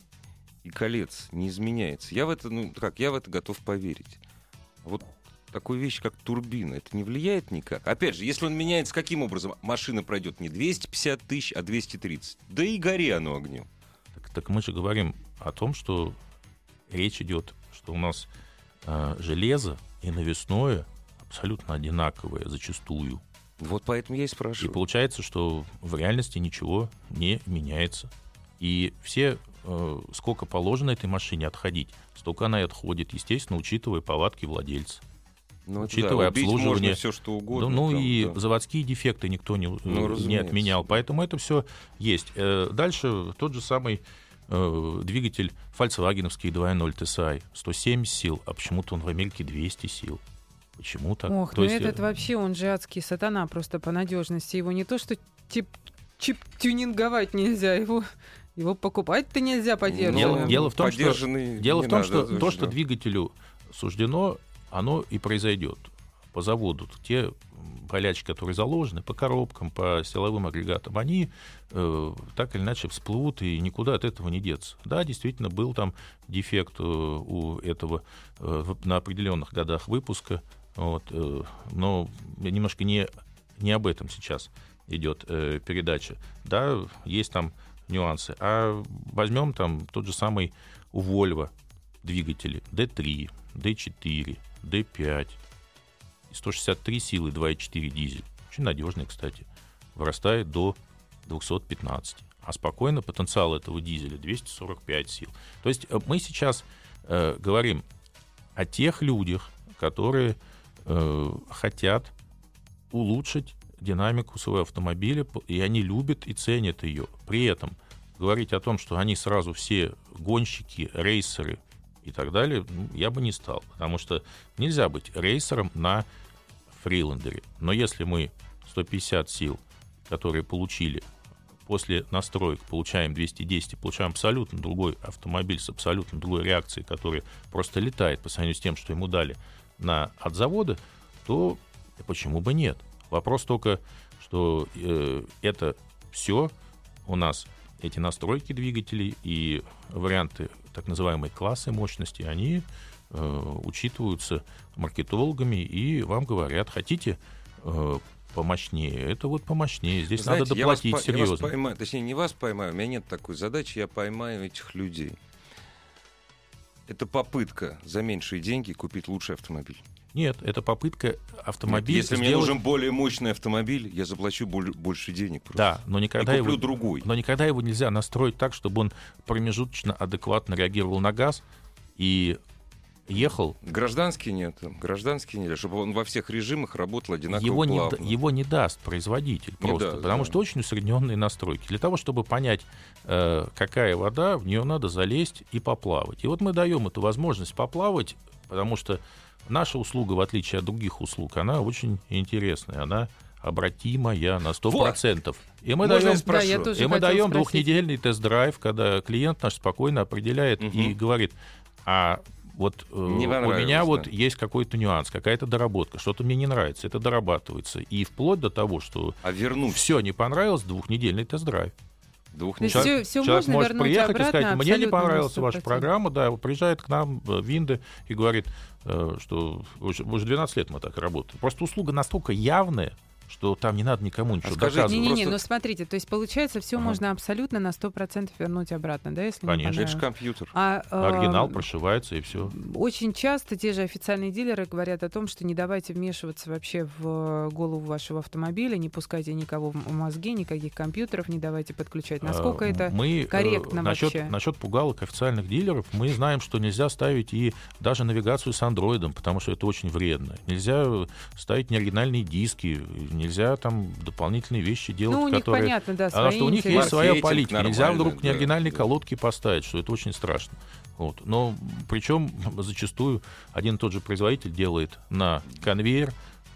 [SPEAKER 1] и колец не изменяется, я в это, ну как, я в это готов поверить. Вот такой вещь, как турбина, это не влияет никак. Опять же, если он меняется, каким образом? Машина пройдет не 250 тысяч, а 230. Да и гори оно огнем.
[SPEAKER 3] Так, так мы же говорим о том, что речь идет, что у нас э, железо и навесное абсолютно одинаковое зачастую.
[SPEAKER 1] Вот поэтому я и
[SPEAKER 3] И
[SPEAKER 1] спрашиваю.
[SPEAKER 3] получается, что в реальности ничего не меняется. И все, э, сколько положено этой машине отходить, столько она и отходит, естественно, учитывая повадки владельца.
[SPEAKER 1] Ну,
[SPEAKER 3] учитывая
[SPEAKER 1] убить
[SPEAKER 3] обслуживание.
[SPEAKER 1] можно все, что
[SPEAKER 3] Да,
[SPEAKER 1] угодно.
[SPEAKER 3] ну
[SPEAKER 1] там,
[SPEAKER 3] и
[SPEAKER 1] да.
[SPEAKER 3] заводские дефекты никто не, э,
[SPEAKER 1] Ну,
[SPEAKER 3] не отменял. Поэтому это все есть. Э, Дальше тот же самый э, двигатель фольксвагеновский 2.0 TSI. 170 сил, а почему-то он в Америке 200 сил. Почему так?
[SPEAKER 2] Ох,
[SPEAKER 3] То
[SPEAKER 2] ну
[SPEAKER 3] есть,
[SPEAKER 2] этот
[SPEAKER 3] э,
[SPEAKER 2] вообще, он же адский сатана просто по надежности. Его не то, что тип, чип тюнинговать нельзя, его, его покупать-то нельзя подержанным.
[SPEAKER 3] Дело- дело в том, что- Дело в том,
[SPEAKER 1] надо,
[SPEAKER 3] что то, что двигателю суждено, оно и произойдет по заводу. Те болячки, которые заложены по коробкам, по силовым агрегатам, они э, так или иначе всплывут, и никуда от этого не деться. Да, действительно, был там дефект э, у этого э, на определенных годах выпуска, вот, э, но немножко не, не об этом сейчас идет э, передача. Да, есть там нюансы. А возьмем там тот же самый у Volvo двигатели D3, D4, D5, и 163 силы 2.4 дизель. Очень надежный, кстати. Вырастает до 215. А спокойно потенциал этого дизеля 245 сил. То есть э, мы сейчас э, говорим о тех людях, которые э, хотят улучшить динамику своего автомобиля, и они любят и ценят ее. При этом говорить о том, что они сразу все гонщики, рейсеры и так далее, я бы не стал. Потому что нельзя быть рейсером на фриландере. Но если мы 150 сил, которые получили после настроек, получаем 210 и получаем абсолютно другой автомобиль с абсолютно другой реакцией, который просто летает по сравнению с тем, что ему дали на, от завода, то почему бы нет? Вопрос только, что э, это все у нас эти настройки двигателей и варианты так называемой классы мощности, они э, учитываются маркетологами и вам говорят, хотите э, помощнее, это вот помощнее. Здесь
[SPEAKER 1] Знаете,
[SPEAKER 3] надо
[SPEAKER 1] я вас
[SPEAKER 3] доплатить
[SPEAKER 1] по- я вас
[SPEAKER 3] серьезно.
[SPEAKER 1] поймаю, точнее, не вас поймаю, у меня нет такой задачи, я поймаю этих людей. Это попытка за меньшие деньги купить лучший автомобиль.
[SPEAKER 3] Нет, это попытка автомобиль
[SPEAKER 1] Если мне
[SPEAKER 3] сделать-
[SPEAKER 1] нужен более мощный автомобиль, я заплачу боль- больше денег. Просто.
[SPEAKER 3] Да, но
[SPEAKER 1] И
[SPEAKER 3] никогда
[SPEAKER 1] куплю
[SPEAKER 3] его,
[SPEAKER 1] другой.
[SPEAKER 3] но никогда его нельзя настроить так, чтобы он промежуточно адекватно реагировал на газ и ехал.
[SPEAKER 1] Гражданский нет. Гражданский нельзя, чтобы он во всех режимах работал одинаково
[SPEAKER 3] Его не,
[SPEAKER 1] плавно.
[SPEAKER 3] его не даст производитель
[SPEAKER 1] Не
[SPEAKER 3] просто,
[SPEAKER 1] даст,
[SPEAKER 3] потому
[SPEAKER 1] да.
[SPEAKER 3] что очень усредненные настройки. Для того, чтобы понять, э, какая вода, в нее надо залезть и поплавать. И вот мы даем эту возможность поплавать, потому что наша услуга, в отличие от других услуг, она очень интересная, она обратимая на 100%. И мы
[SPEAKER 1] Можно
[SPEAKER 3] даем?
[SPEAKER 2] Да,
[SPEAKER 3] И мы даем
[SPEAKER 2] спросить.
[SPEAKER 3] двухнедельный тест-драйв, когда клиент наш спокойно определяет и
[SPEAKER 1] Мгм.
[SPEAKER 3] говорит, а вот э,
[SPEAKER 1] Не
[SPEAKER 3] у меня вот
[SPEAKER 1] да.
[SPEAKER 3] есть какой-то нюанс, какая-то доработка, что-то мне не нравится, это дорабатывается. И вплоть до того, что
[SPEAKER 1] А вернуть
[SPEAKER 3] все не понравилось, двухнедельный тест-драйв.
[SPEAKER 1] двух недель.
[SPEAKER 2] всё- всё
[SPEAKER 3] Человек
[SPEAKER 2] можно
[SPEAKER 3] может приехать и
[SPEAKER 2] обратно
[SPEAKER 3] сказать, мне не понравилась ваша
[SPEAKER 2] 100%.
[SPEAKER 3] программа, да, приезжает к нам э, Винды и говорит, э, что уже 12 лет мы так работаем. Просто услуга настолько явная, что там не надо никому ничего
[SPEAKER 1] скажите,
[SPEAKER 3] доказывать.
[SPEAKER 2] Не-не-не,
[SPEAKER 1] просто-
[SPEAKER 2] ну смотрите, то есть получается, все
[SPEAKER 3] Ага.
[SPEAKER 2] можно абсолютно на 100% вернуть обратно, да, если
[SPEAKER 3] Конечно.
[SPEAKER 2] не
[SPEAKER 1] Это же компьютер.
[SPEAKER 2] А, э,
[SPEAKER 3] Оригинал прошивается и все.
[SPEAKER 2] Очень часто те же официальные дилеры говорят о том, что не давайте вмешиваться вообще в голову вашего автомобиля, не пускайте никого в мозги, никаких компьютеров не давайте подключать. Насколько
[SPEAKER 3] А,
[SPEAKER 2] это
[SPEAKER 3] мы, э,
[SPEAKER 2] корректно
[SPEAKER 3] насчет,
[SPEAKER 2] вообще?
[SPEAKER 3] насчет пугалок официальных дилеров, мы знаем, что нельзя ставить и даже навигацию с андроидом, потому что это очень вредно. Нельзя э, ставить неоригинальные диски, нельзя там дополнительные вещи делать,
[SPEAKER 2] Ну, у них
[SPEAKER 3] которые...
[SPEAKER 2] понятно, да,
[SPEAKER 3] Потому
[SPEAKER 2] свои
[SPEAKER 3] что у них есть своя политика. Нельзя вдруг
[SPEAKER 1] да,
[SPEAKER 3] неоригинальные
[SPEAKER 1] да.
[SPEAKER 3] колодки поставить, что это очень страшно. Вот. Но причем зачастую один и тот же производитель делает на конвейер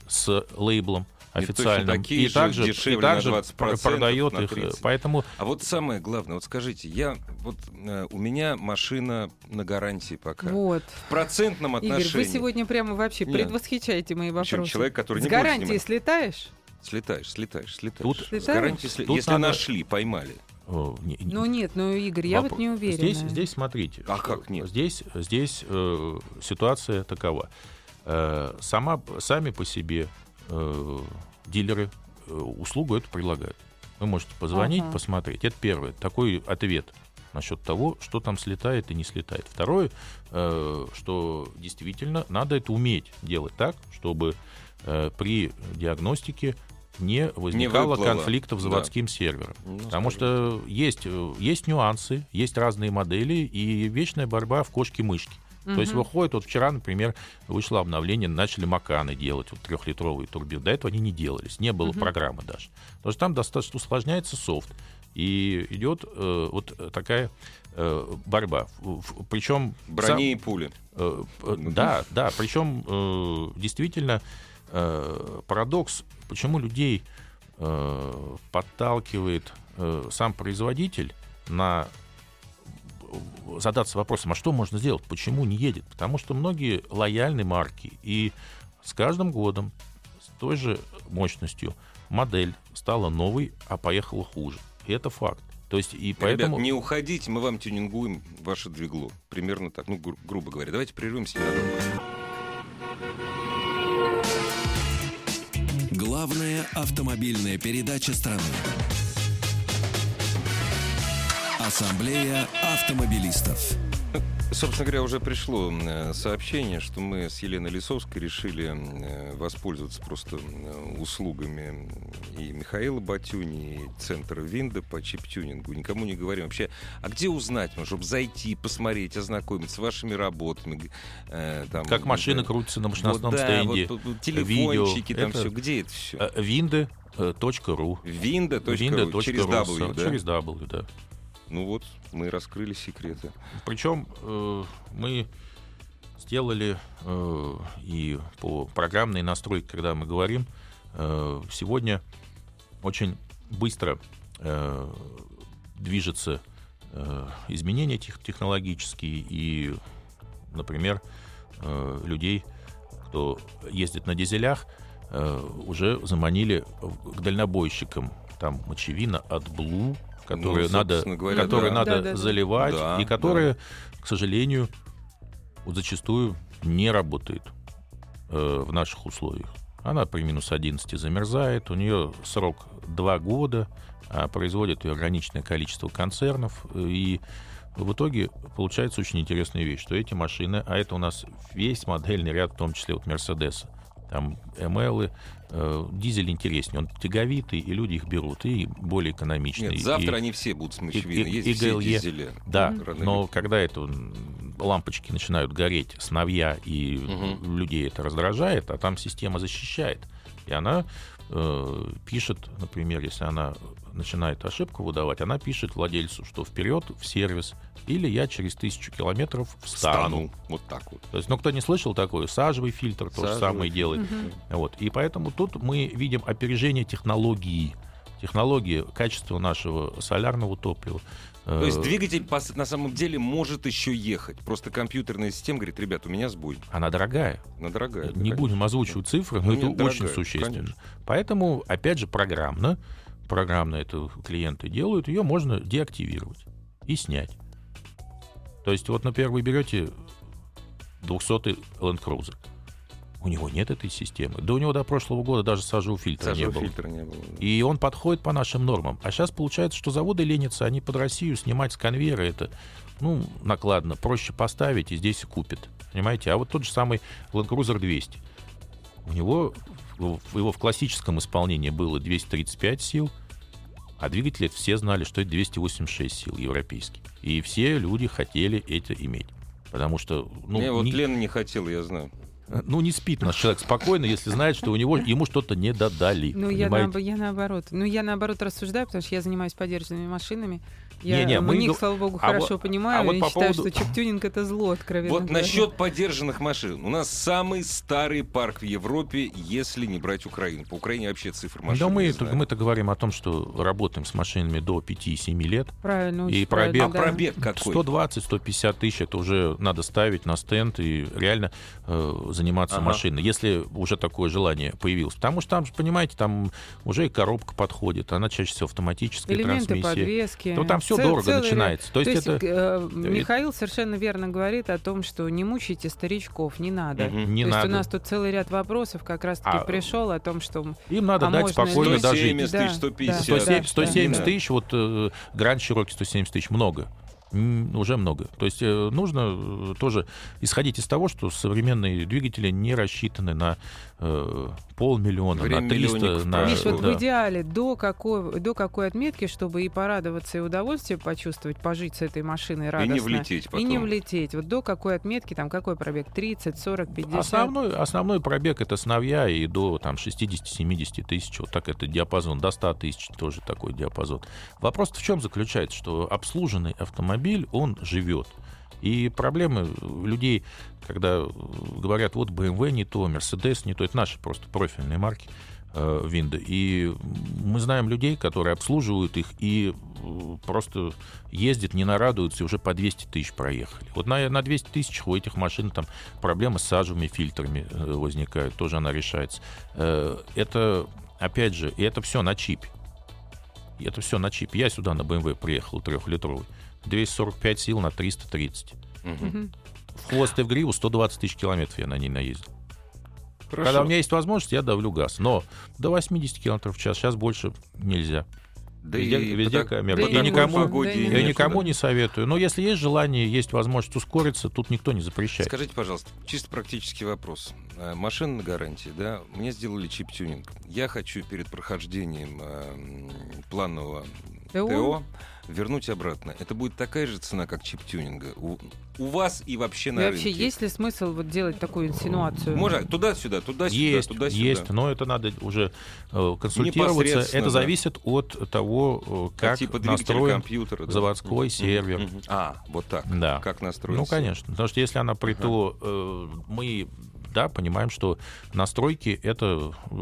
[SPEAKER 3] с лейблом
[SPEAKER 1] И такие
[SPEAKER 3] и
[SPEAKER 1] же,
[SPEAKER 3] также,
[SPEAKER 1] дешевле
[SPEAKER 3] и
[SPEAKER 1] на
[SPEAKER 3] также
[SPEAKER 1] 20%,
[SPEAKER 3] пр- продает
[SPEAKER 1] на
[SPEAKER 3] их.
[SPEAKER 1] 30%.
[SPEAKER 3] Поэтому
[SPEAKER 1] А вот самое главное, вот скажите, я вот э, у меня машина на гарантии пока.
[SPEAKER 2] Вот.
[SPEAKER 1] В процентном
[SPEAKER 2] Игорь,
[SPEAKER 1] отношении.
[SPEAKER 2] вы сегодня прямо вообще
[SPEAKER 1] Нет.
[SPEAKER 2] предвосхищаете мои
[SPEAKER 1] Причем
[SPEAKER 2] вопросы.
[SPEAKER 1] человек, который
[SPEAKER 2] С
[SPEAKER 1] не
[SPEAKER 2] гарантией
[SPEAKER 1] снимать.
[SPEAKER 2] слетаешь?
[SPEAKER 1] Слетаешь, слетаешь, слетаешь.
[SPEAKER 3] Тут-
[SPEAKER 1] С
[SPEAKER 2] Слетаешь?
[SPEAKER 1] гарантией сле-
[SPEAKER 3] Тут
[SPEAKER 1] Если
[SPEAKER 3] надо-
[SPEAKER 1] нашли, поймали.
[SPEAKER 3] э, не- не-
[SPEAKER 2] Ну нет, ну Игорь, я
[SPEAKER 3] Воп-
[SPEAKER 2] вот не уверена.
[SPEAKER 3] Здесь, здесь смотрите.
[SPEAKER 1] А как нет?
[SPEAKER 3] Здесь, здесь э, ситуация такова. Э, сама, сами по себе э, дилеры э, услугу эту предлагают. Вы можете позвонить,
[SPEAKER 2] Ага.
[SPEAKER 3] посмотреть. Это первое. Такой ответ насчет того, что там слетает и не слетает. Второе, э, что действительно надо это уметь делать так, чтобы э, при диагностике не возникало
[SPEAKER 1] выплыло.
[SPEAKER 3] конфликтов с
[SPEAKER 1] Да.
[SPEAKER 3] заводским сервером.
[SPEAKER 1] Ну,
[SPEAKER 3] Потому
[SPEAKER 1] скажем.
[SPEAKER 3] что есть, есть нюансы, есть разные модели и вечная борьба в кошки-мышки. То есть выходит, вот вчера, например, вышло обновление, начали маканы делать, вот трехлитровые турбины. До этого они не делались, не было
[SPEAKER 2] Мгм.
[SPEAKER 3] программы даже. Потому что там достаточно усложняется софт. И идет э, вот такая э, борьба. Причем...
[SPEAKER 1] Брони и пули.
[SPEAKER 3] Э, э, Да, да. Причем э, действительно э, парадокс, почему людей э, подталкивает э, сам производитель на задаться вопросом, а что можно сделать, почему не едет? Потому что многие лояльны марки, и с каждым годом с той же мощностью модель стала новой, а поехала хуже. И это факт. То есть и поэтому...
[SPEAKER 1] Ребят, не уходите, мы вам тюнингуем ваше двигло. Примерно так, ну, гру- грубо говоря. Давайте прервемся ненадолго.
[SPEAKER 4] Главная автомобильная передача страны. Ассамблея автомобилистов.
[SPEAKER 1] Собственно говоря, уже пришло э, сообщение, что мы с Еленой Лисовской решили э, воспользоваться просто э, услугами и Михаила Батюни, и центра Винда по чип-тюнингу. Никому не говорим вообще, а где узнать, ну, чтобы зайти, посмотреть, ознакомиться с вашими работами. э, там,
[SPEAKER 3] Как машина
[SPEAKER 1] э,
[SPEAKER 3] крутится на
[SPEAKER 1] вот,
[SPEAKER 3] машиностном
[SPEAKER 1] да,
[SPEAKER 3] стенде.
[SPEAKER 1] вот, вот, телефончики,
[SPEAKER 3] видео.
[SPEAKER 1] там
[SPEAKER 3] Это-
[SPEAKER 1] все. Где это все?
[SPEAKER 3] Э, Винды.ру.
[SPEAKER 1] Винда.ру,
[SPEAKER 3] Винда.ру,
[SPEAKER 1] через W, да?
[SPEAKER 3] Через W, да.
[SPEAKER 1] Ну вот, мы раскрыли секреты.
[SPEAKER 3] Причем э, мы сделали э, и по программной настройке, когда мы говорим, э, сегодня очень быстро э, движется э, изменения тех- технологические и, например, э, людей, кто ездит на дизелях, э, уже заманили к дальнобойщикам. Там мочевина от Blue, которые
[SPEAKER 1] Ну,
[SPEAKER 3] надо,
[SPEAKER 1] говоря,
[SPEAKER 3] которые
[SPEAKER 1] да.
[SPEAKER 3] надо
[SPEAKER 2] Да, да, да.
[SPEAKER 3] заливать,
[SPEAKER 1] Да,
[SPEAKER 3] и которые, к сожалению, вот зачастую не работает э, в наших условиях. Она при минус 11 замерзает, у нее срок 2 года, а производит ее ограниченное количество концернов, э, и в итоге получается очень интересная вещь, что эти машины, а это у нас весь модельный ряд, в том числе вот Мерседеса, там МЛы, э, дизель интереснее, он тяговитый, и люди их берут, и более экономичный.
[SPEAKER 1] Нет, завтра
[SPEAKER 3] и-
[SPEAKER 1] они все будут с мочевины.
[SPEAKER 3] и-
[SPEAKER 1] Есть
[SPEAKER 3] и
[SPEAKER 1] все
[SPEAKER 3] GLE.
[SPEAKER 1] дизели.
[SPEAKER 3] Да,
[SPEAKER 1] Рано
[SPEAKER 3] но когда это лампочки начинают гореть, сновья, и
[SPEAKER 1] Мгм.
[SPEAKER 3] людей это раздражает, а там система защищает. И она э, пишет, например, если она начинает ошибку выдавать, она пишет владельцу, что вперед в сервис, или я через тысячу километров встану.
[SPEAKER 1] Стану. Вот так вот.
[SPEAKER 3] То есть, ну, кто не слышал такое, сажевый фильтр то же
[SPEAKER 1] Сажевый
[SPEAKER 3] самое делает. Вот. И поэтому тут мы видим опережение технологии. Технологии, качество нашего солярного топлива.
[SPEAKER 1] То есть
[SPEAKER 3] Э,
[SPEAKER 1] двигатель на самом деле может еще ехать. Просто компьютерная система говорит, ребят, у меня сбой.
[SPEAKER 3] Она дорогая.
[SPEAKER 1] Она дорогая. да,
[SPEAKER 3] не
[SPEAKER 1] конечно.
[SPEAKER 3] будем озвучивать цифры, но
[SPEAKER 1] Ну,
[SPEAKER 3] это
[SPEAKER 1] нет, дорогая,
[SPEAKER 3] очень существенно.
[SPEAKER 1] конечно.
[SPEAKER 3] Поэтому, опять же, программно, программно это клиенты делают, ее можно деактивировать и снять. То есть, вот, например, вы берете 200 Land Cruiser. У него нет этой системы. Да у него до прошлого года даже сажевого фильтра
[SPEAKER 1] Сажевого
[SPEAKER 3] не было.
[SPEAKER 1] фильтра не было. да.
[SPEAKER 3] И он подходит по нашим нормам. А сейчас получается, что заводы ленятся, они под Россию снимать с конвейера это, ну, накладно. Проще поставить и здесь купят. Понимаете? А вот тот же самый Land Cruiser 200. У него, его в классическом исполнении было 235 сил, а двигатели все знали, что это 286 сил европейский. И все люди хотели это иметь. Потому что, ну,
[SPEAKER 1] Не, вот Лена не хотела, я знаю.
[SPEAKER 3] Ну, не спит наш человек спокойно, если знает, что у него ему что-то не додали.
[SPEAKER 2] Ну, я, наоб- я наоборот. Ну, я наоборот рассуждаю, потому что я занимаюсь подержанными машинами. Я
[SPEAKER 3] Не-не, мы
[SPEAKER 2] них, слава богу,
[SPEAKER 3] а
[SPEAKER 2] хорошо
[SPEAKER 3] вот-
[SPEAKER 2] понимаю
[SPEAKER 3] а вот
[SPEAKER 2] и
[SPEAKER 3] по
[SPEAKER 2] считаю,
[SPEAKER 3] поводу-
[SPEAKER 2] что чип-тюнинг это зло, откровенно
[SPEAKER 1] Вот
[SPEAKER 2] говоря.
[SPEAKER 1] насчет подержанных машин. У нас самый старый парк в Европе, если не брать Украину. По Украине вообще цифр машин
[SPEAKER 3] Да мы,
[SPEAKER 1] не
[SPEAKER 3] это-
[SPEAKER 1] знаю.
[SPEAKER 3] мы-то говорим о том, что работаем с машинами до 5-7 лет.
[SPEAKER 2] Правильно,
[SPEAKER 3] И пробег-
[SPEAKER 1] А
[SPEAKER 2] правильно, да.
[SPEAKER 1] пробег какой?
[SPEAKER 3] 120-150 тысяч это уже надо ставить на стенд и реально э, заниматься
[SPEAKER 1] Ага.
[SPEAKER 3] машиной, если уже такое желание появилось. Потому что там, же, понимаете, там уже и коробка подходит, она чаще всего автоматическая
[SPEAKER 2] Элементы
[SPEAKER 3] трансмиссия.
[SPEAKER 2] подвески.
[SPEAKER 3] Ну, там все
[SPEAKER 2] Цел-
[SPEAKER 3] дорого
[SPEAKER 2] целый
[SPEAKER 3] начинается. То есть, это
[SPEAKER 2] э, Михаил совершенно верно говорит о том, что не мучайте старичков, не надо.
[SPEAKER 1] Мгм.
[SPEAKER 3] не
[SPEAKER 2] То есть
[SPEAKER 3] надо.
[SPEAKER 2] у нас тут целый ряд вопросов как раз-таки
[SPEAKER 3] А,
[SPEAKER 2] пришел о том, что
[SPEAKER 3] Им надо
[SPEAKER 2] а
[SPEAKER 3] дать спокойно дожить.
[SPEAKER 1] 170
[SPEAKER 2] Да,
[SPEAKER 1] тысяч, 150.
[SPEAKER 2] да,
[SPEAKER 3] 170,
[SPEAKER 2] да,
[SPEAKER 3] 170
[SPEAKER 1] да.
[SPEAKER 3] тысяч, вот э, Гранд Чироки 170 тысяч, много. Уже много. То есть э, нужно э, тоже исходить из того, что современные двигатели не рассчитаны на э, полмиллиона,
[SPEAKER 1] Время
[SPEAKER 3] на 300,
[SPEAKER 1] миллионников
[SPEAKER 3] на...
[SPEAKER 2] Миш, вот
[SPEAKER 3] да.
[SPEAKER 2] в идеале до какой, до какой отметки, чтобы и порадоваться, и удовольствие почувствовать, пожить с этой машиной
[SPEAKER 1] И
[SPEAKER 2] радостно.
[SPEAKER 1] не влететь потом.
[SPEAKER 2] И не влететь. Вот до какой отметки, там какой пробег? 30, 40, 50?
[SPEAKER 3] Основной, основной пробег это сновья и до там, 60-70 тысяч. Вот так это диапазон. До 100 тысяч тоже такой диапазон. вопрос в чем заключается? Что обслуженный автомобиль, он живет. И проблемы людей, когда говорят, вот BMW не то, Mercedes не то, это наши просто профильные марки э, Винда. И мы знаем людей, которые обслуживают их и э, просто ездят, не нарадуются, и уже по 200 тысяч проехали. Вот на, на 200 тысяч у этих машин там проблемы с сажевыми фильтрами э, возникают, тоже она решается. Э, это, опять же, и это все на чипе. Это все на чипе. Я сюда на BMW приехал трехлитровый. 245 сил на 330.
[SPEAKER 1] Мгм.
[SPEAKER 2] Мгм.
[SPEAKER 3] В хвост и в гриву 120 тысяч километров я на ней наездил.
[SPEAKER 1] Хорошо.
[SPEAKER 3] Когда у меня есть возможность, я давлю газ. Но до 80 километров в час сейчас больше нельзя.
[SPEAKER 1] Да
[SPEAKER 3] везде
[SPEAKER 1] и
[SPEAKER 3] везде
[SPEAKER 1] так-
[SPEAKER 3] камеры.
[SPEAKER 2] Да
[SPEAKER 3] И никому,
[SPEAKER 2] нужно, да и
[SPEAKER 3] я никому не советую. Но если есть желание, есть возможность ускориться, тут никто не запрещает.
[SPEAKER 1] Скажите, пожалуйста, чисто практический вопрос. Э, Машина на гарантии, да? Мне сделали чип-тюнинг. Я хочу перед прохождением э, планового
[SPEAKER 2] ТО?
[SPEAKER 1] ТО вернуть обратно. Это будет такая же цена, как чип-тюнинга. У, у вас и вообще
[SPEAKER 2] И
[SPEAKER 1] на
[SPEAKER 2] вообще,
[SPEAKER 1] рынке.
[SPEAKER 2] есть ли смысл вот делать такую инсинуацию?
[SPEAKER 1] Можно туда-сюда, туда-сюда,
[SPEAKER 3] Есть,
[SPEAKER 1] туда-сюда.
[SPEAKER 3] есть, но это надо уже э, консультироваться. Это
[SPEAKER 1] да.
[SPEAKER 3] зависит от того, э, как
[SPEAKER 1] типа двигатель
[SPEAKER 3] настроен
[SPEAKER 1] компьютера. да.
[SPEAKER 3] заводской
[SPEAKER 1] Мгм,
[SPEAKER 3] сервер.
[SPEAKER 1] мгм. А, вот так.
[SPEAKER 3] Да.
[SPEAKER 1] Как настроить?
[SPEAKER 3] Ну, конечно. Потому что если она при ТО, э, мы, да, понимаем, что настройки — это э,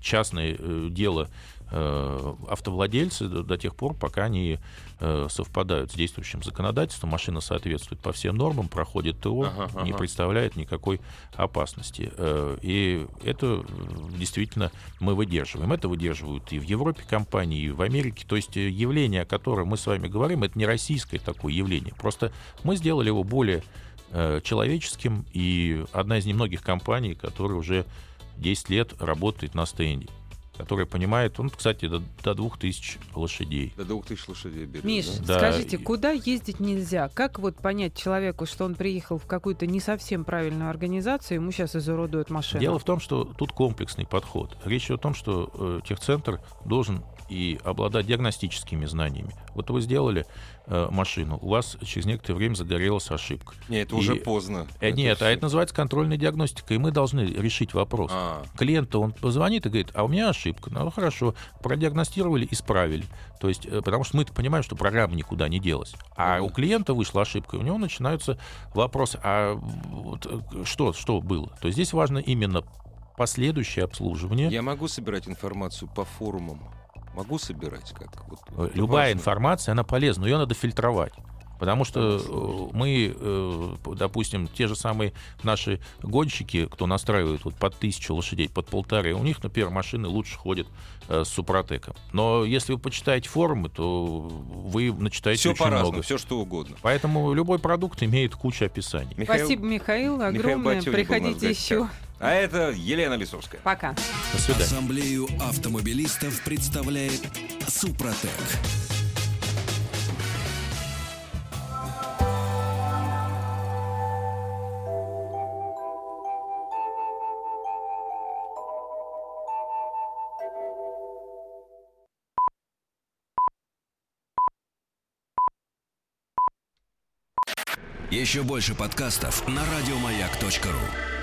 [SPEAKER 3] частное дело автовладельцы до, тех пор, пока они э, совпадают с действующим законодательством, машина соответствует по всем нормам, проходит ТО,
[SPEAKER 1] Ага, ага.
[SPEAKER 3] не представляет никакой опасности. Э, и это э, действительно мы выдерживаем. Это выдерживают и в Европе компании, и в Америке. То есть э, явление, о котором мы с вами говорим, это не российское такое явление. Просто мы сделали его более э, человеческим, и одна из немногих компаний, которая уже 10 лет работает на стенде, которая понимает, он, кстати, до, до 2000 лошадей.
[SPEAKER 1] До 2000 лошадей берет.
[SPEAKER 2] Миш,
[SPEAKER 1] да?
[SPEAKER 3] Да,
[SPEAKER 2] скажите,
[SPEAKER 3] и-
[SPEAKER 2] куда ездить нельзя? Как вот понять человеку, что он приехал в какую-то не совсем правильную организацию, ему сейчас изуродуют машину?
[SPEAKER 3] Дело в том, что тут комплексный подход. Речь о том, что э, техцентр должен и обладать диагностическими знаниями. Вот вы сделали э, машину, у вас через некоторое время загорелась ошибка.
[SPEAKER 1] Нет, это
[SPEAKER 3] И-
[SPEAKER 1] уже поздно.
[SPEAKER 3] Э, нет,
[SPEAKER 1] всё.
[SPEAKER 3] а это называется контрольная диагностика, и мы должны решить вопрос.
[SPEAKER 1] А,
[SPEAKER 3] Клиенту он позвонит и говорит, а у меня ошибка. Ну хорошо, продиагностировали, исправили. То есть, э, потому что мы понимаем, что программа никуда не делась. А
[SPEAKER 1] Мгм.
[SPEAKER 3] у клиента вышла ошибка, и у него начинаются вопросы, а вот, э, что, что было? То есть здесь важно именно последующее обслуживание.
[SPEAKER 1] я могу собирать информацию по форумам? Могу собирать как? Вот,
[SPEAKER 3] Э, Любая
[SPEAKER 1] важно.
[SPEAKER 3] информация, она полезна, но ее надо фильтровать. Потому что э, мы, э, допустим, те же самые наши гонщики, кто настраивает вот под тысячу лошадей, под полторы, у них, например, машины лучше ходят с Супротеком. Но если вы почитаете форумы, то вы начитаете
[SPEAKER 1] Все
[SPEAKER 3] очень много.
[SPEAKER 1] все что угодно.
[SPEAKER 3] Поэтому любой продукт имеет кучу описаний.
[SPEAKER 1] Михаил-
[SPEAKER 2] Спасибо, Михаил,
[SPEAKER 1] Михаил
[SPEAKER 2] огромное.
[SPEAKER 1] В
[SPEAKER 2] Приходите
[SPEAKER 1] гостях.
[SPEAKER 2] еще.
[SPEAKER 1] А это Елена Лисовская.
[SPEAKER 2] Пока.
[SPEAKER 3] До свидания.
[SPEAKER 4] Ассамблею автомобилистов представляет Супротек. Еще больше подкастов на радиомаяк.ру.